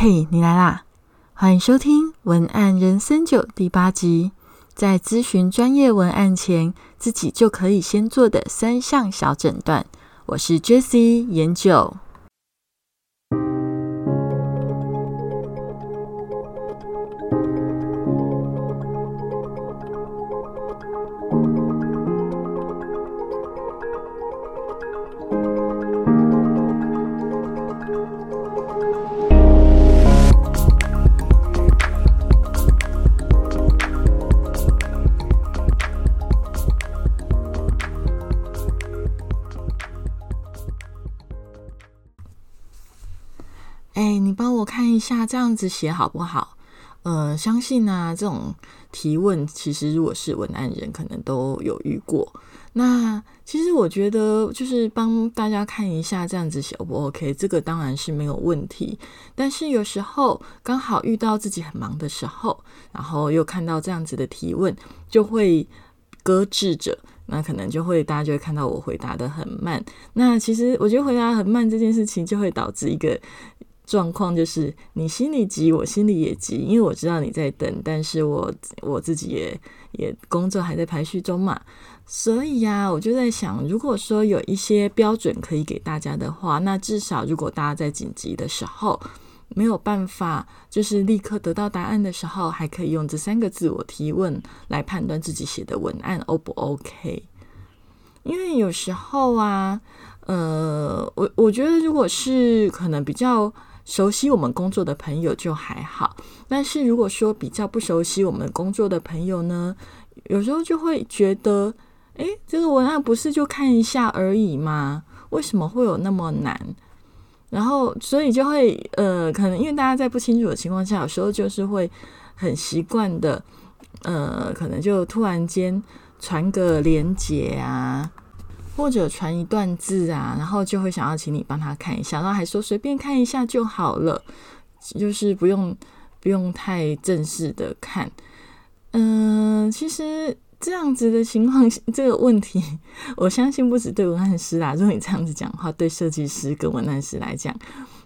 嘿，你来啦！欢迎收听《文案人生九》第八集，在咨询专业文案前，自己就可以先做的三项小诊断。我是 Jessie 研九。这样子写好不好？呃，相信啊，这种提问其实如果是文案人，可能都有遇过。那其实我觉得，就是帮大家看一下，这样子写 O 不 OK？这个当然是没有问题。但是有时候刚好遇到自己很忙的时候，然后又看到这样子的提问，就会搁置着。那可能就会大家就会看到我回答的很慢。那其实我觉得回答很慢这件事情，就会导致一个。状况就是你心里急，我心里也急，因为我知道你在等，但是我我自己也也工作还在排序中嘛，所以呀，我就在想，如果说有一些标准可以给大家的话，那至少如果大家在紧急的时候没有办法，就是立刻得到答案的时候，还可以用这三个自我提问来判断自己写的文案 O 不 OK？因为有时候啊，呃，我我觉得如果是可能比较。熟悉我们工作的朋友就还好，但是如果说比较不熟悉我们工作的朋友呢，有时候就会觉得，诶，这个文案不是就看一下而已吗？为什么会有那么难？然后，所以就会，呃，可能因为大家在不清楚的情况下，有时候就是会很习惯的，呃，可能就突然间传个连接啊。或者传一段字啊，然后就会想要请你帮他看一下，然后还说随便看一下就好了，就是不用不用太正式的看。嗯，其实这样子的情况，这个问题，我相信不止对文案师啦，如果你这样子讲话，对设计师跟文案师来讲，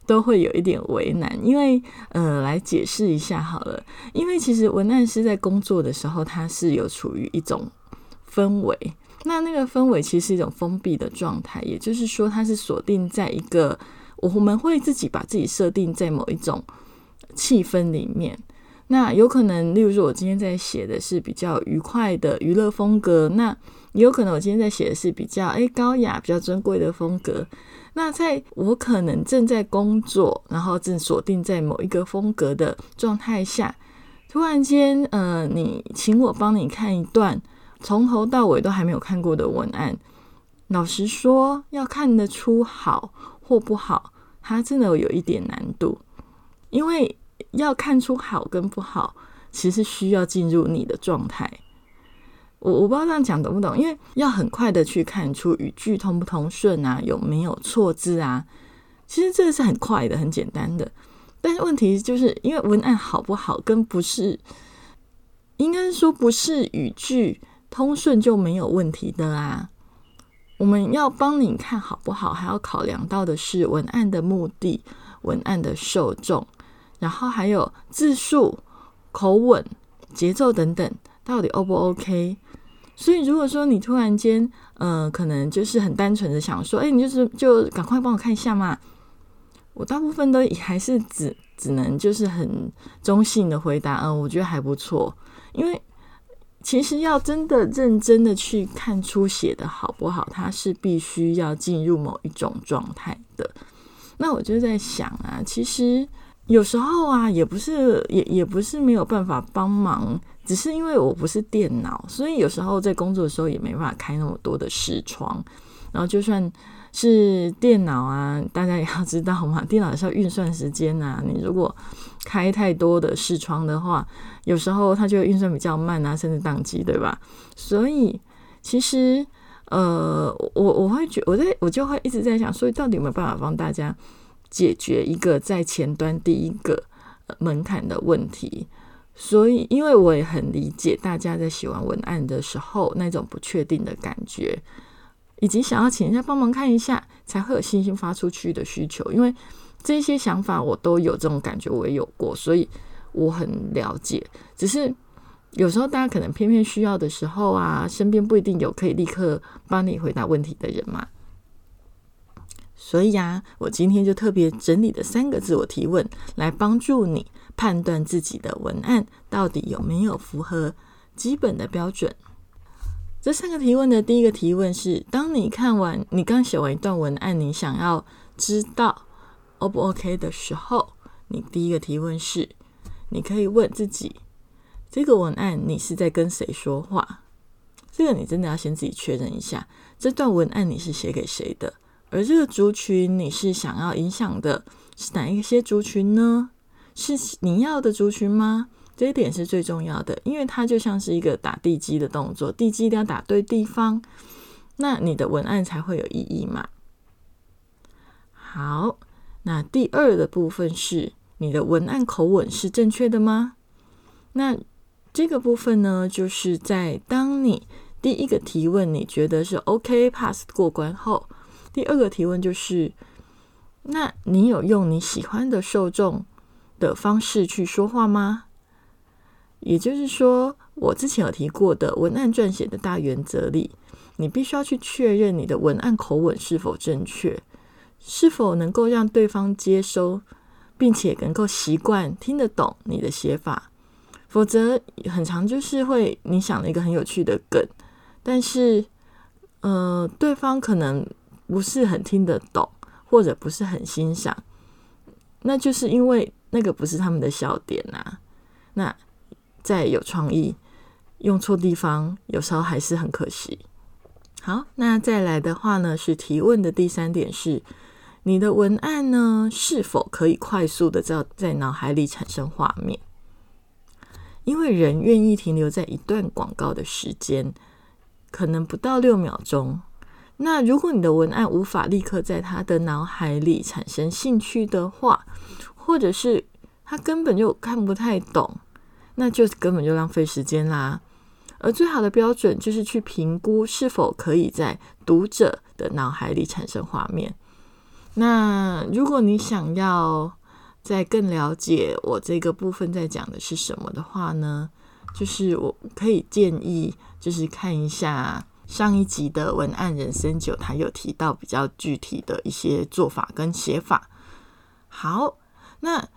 都会有一点为难。因为呃，来解释一下好了，因为其实文案师在工作的时候，他是有处于一种氛围。那那个氛围其实是一种封闭的状态，也就是说，它是锁定在一个我们会自己把自己设定在某一种气氛里面。那有可能，例如说，我今天在写的是比较愉快的娱乐风格，那也有可能我今天在写的是比较诶高雅、比较尊贵的风格。那在我可能正在工作，然后正锁定在某一个风格的状态下，突然间，呃，你请我帮你看一段。从头到尾都还没有看过的文案，老实说，要看得出好或不好，它真的有一点难度。因为要看出好跟不好，其实需要进入你的状态。我我不知道这样讲懂不懂？因为要很快的去看出语句通不通顺啊，有没有错字啊，其实这个是很快的、很简单的。但是问题就是，因为文案好不好，跟不是，应该说不是语句。通顺就没有问题的啊！我们要帮你看好不好，还要考量到的是文案的目的、文案的受众，然后还有字数、口吻、节奏等等，到底 O 不 OK？所以如果说你突然间，呃，可能就是很单纯的想说，哎，你就是就赶快帮我看一下嘛，我大部分都还是只只能就是很中性的回答，嗯，我觉得还不错，因为。其实要真的认真的去看出写的好不好，它是必须要进入某一种状态的。那我就在想啊，其实有时候啊，也不是也也不是没有办法帮忙，只是因为我不是电脑，所以有时候在工作的时候也没办法开那么多的视窗，然后就算。是电脑啊，大家也要知道嘛，电脑是要运算时间呐。你如果开太多的视窗的话，有时候它就会运算比较慢啊，甚至宕机，对吧？所以其实，呃，我我会觉，我在我就会一直在想，所以到底有没有办法帮大家解决一个在前端第一个门槛的问题？所以，因为我也很理解大家在写完文案的时候那种不确定的感觉。以及想要请人家帮忙看一下，才会有信心发出去的需求。因为这些想法我都有这种感觉，我也有过，所以我很了解。只是有时候大家可能偏偏需要的时候啊，身边不一定有可以立刻帮你回答问题的人嘛。所以呀，我今天就特别整理了三个自我提问，来帮助你判断自己的文案到底有没有符合基本的标准。这三个提问的第一个提问是：当你看完你刚写完一段文案，你想要知道 O 不 OK 的时候，你第一个提问是：你可以问自己，这个文案你是在跟谁说话？这个你真的要先自己确认一下，这段文案你是写给谁的？而这个族群，你是想要影响的是哪一些族群呢？是你要的族群吗？这一点是最重要的，因为它就像是一个打地基的动作，地基一定要打对地方，那你的文案才会有意义嘛。好，那第二的部分是你的文案口吻是正确的吗？那这个部分呢，就是在当你第一个提问你觉得是 OK pass 过关后。第二个提问就是：那你有用你喜欢的受众的方式去说话吗？也就是说，我之前有提过的文案撰写的大原则里，你必须要去确认你的文案口吻是否正确，是否能够让对方接收，并且能够习惯听得懂你的写法。否则，很长就是会你想了一个很有趣的梗，但是，呃，对方可能。不是很听得懂，或者不是很欣赏，那就是因为那个不是他们的笑点呐。那再有创意，用错地方，有时候还是很可惜。好，那再来的话呢，是提问的第三点是：你的文案呢是否可以快速的在在脑海里产生画面？因为人愿意停留在一段广告的时间，可能不到六秒钟。那如果你的文案无法立刻在他的脑海里产生兴趣的话，或者是他根本就看不太懂，那就根本就浪费时间啦。而最好的标准就是去评估是否可以在读者的脑海里产生画面。那如果你想要再更了解我这个部分在讲的是什么的话呢，就是我可以建议就是看一下。上一集的文案人生九，他有提到比较具体的一些做法跟写法。好，那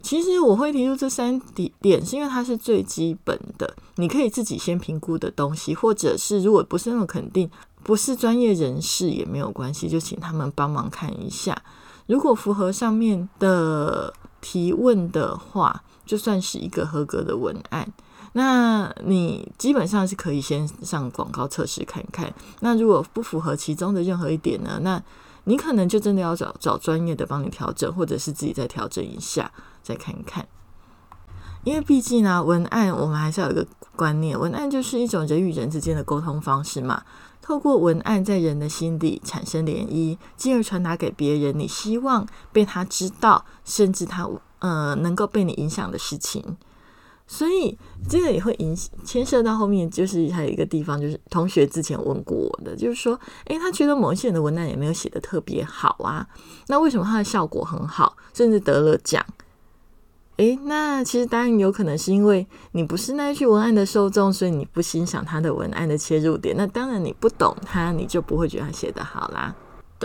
其实我会提出这三点点，是因为它是最基本的，你可以自己先评估的东西，或者是如果不是那么肯定，不是专业人士也没有关系，就请他们帮忙看一下。如果符合上面的提问的话，就算是一个合格的文案。那你基本上是可以先上广告测试看看。那如果不符合其中的任何一点呢？那你可能就真的要找找专业的帮你调整，或者是自己再调整一下，再看看。因为毕竟呢，文案我们还是要有一个观念，文案就是一种人与人之间的沟通方式嘛。透过文案在人的心底产生涟漪，进而传达给别人你希望被他知道，甚至他呃能够被你影响的事情。所以这个也会影牵涉到后面，就是还有一个地方，就是同学之前问过我的，就是说，诶，他觉得某一些人的文案也没有写的特别好啊，那为什么他的效果很好，甚至得了奖？诶，那其实答案有可能是因为你不是那一句文案的受众，所以你不欣赏他的文案的切入点。那当然你不懂他，你就不会觉得他写得好啦。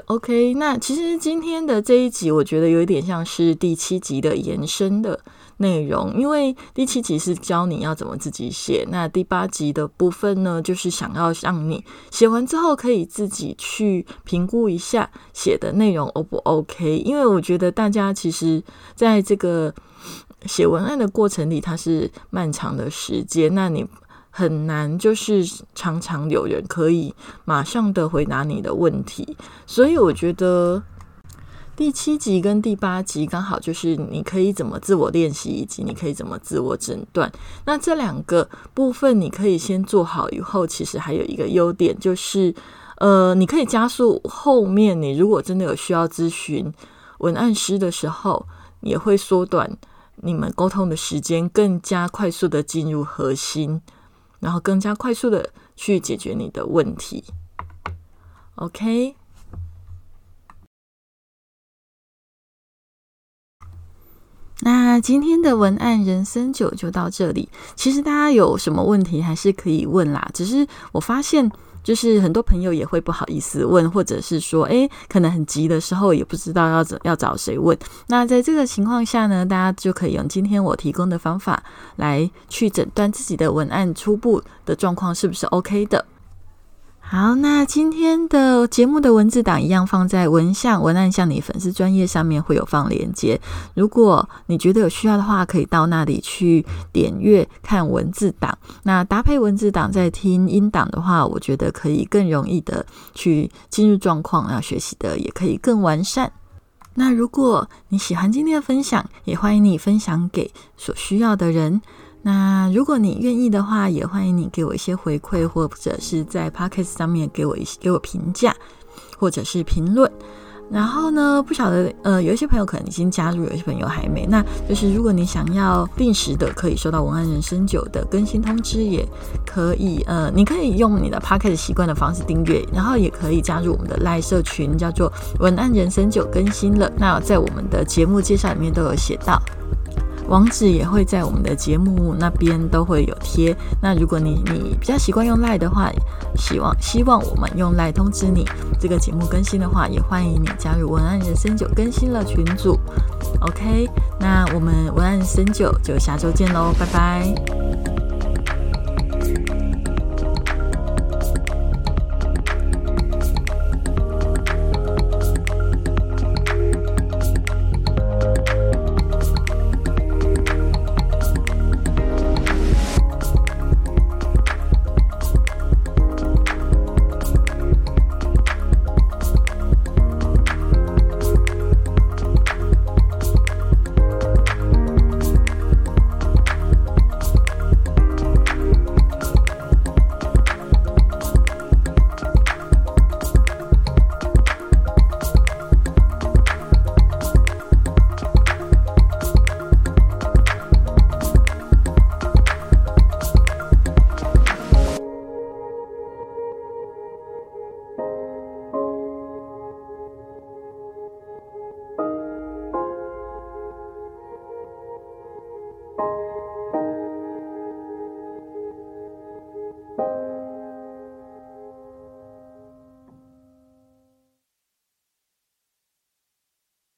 OK，那其实今天的这一集，我觉得有一点像是第七集的延伸的。内容，因为第七集是教你要怎么自己写，那第八集的部分呢，就是想要让你写完之后可以自己去评估一下写的内容 O 不 OK。因为我觉得大家其实在这个写文案的过程里，它是漫长的时间，那你很难就是常常有人可以马上的回答你的问题，所以我觉得。第七集跟第八集刚好就是你可以怎么自我练习，以及你可以怎么自我诊断。那这两个部分你可以先做好以后，其实还有一个优点就是，呃，你可以加速后面你如果真的有需要咨询文案师的时候，也会缩短你们沟通的时间，更加快速的进入核心，然后更加快速的去解决你的问题。OK。那今天的文案人生九就到这里。其实大家有什么问题还是可以问啦，只是我发现。就是很多朋友也会不好意思问，或者是说，诶，可能很急的时候也不知道要找要找谁问。那在这个情况下呢，大家就可以用今天我提供的方法来去诊断自己的文案初步的状况是不是 OK 的。好，那今天的节目的文字档一样放在文像文案向你粉丝专业上面会有放链接。如果你觉得有需要的话，可以到那里去点阅看文字档。那搭配文字档在听音档的话，我觉得可以更容易的去进入状况，要学习的也可以更完善。那如果你喜欢今天的分享，也欢迎你分享给所需要的人。那如果你愿意的话，也欢迎你给我一些回馈，或者是在 Podcast 上面给我一些给我评价，或者是评论。然后呢，不晓得呃，有一些朋友可能已经加入，有一些朋友还没。那就是如果你想要定时的可以收到文案人生九的更新通知，也可以呃，你可以用你的 Podcast 习惯的方式订阅，然后也可以加入我们的赖社群，叫做文案人生九更新了。那在我们的节目介绍里面都有写到。网址也会在我们的节目那边都会有贴。那如果你你比较习惯用赖的话，希望希望我们用赖通知你这个节目更新的话，也欢迎你加入文案人生九更新了群组。OK，那我们文案人生九就下周见喽，拜拜。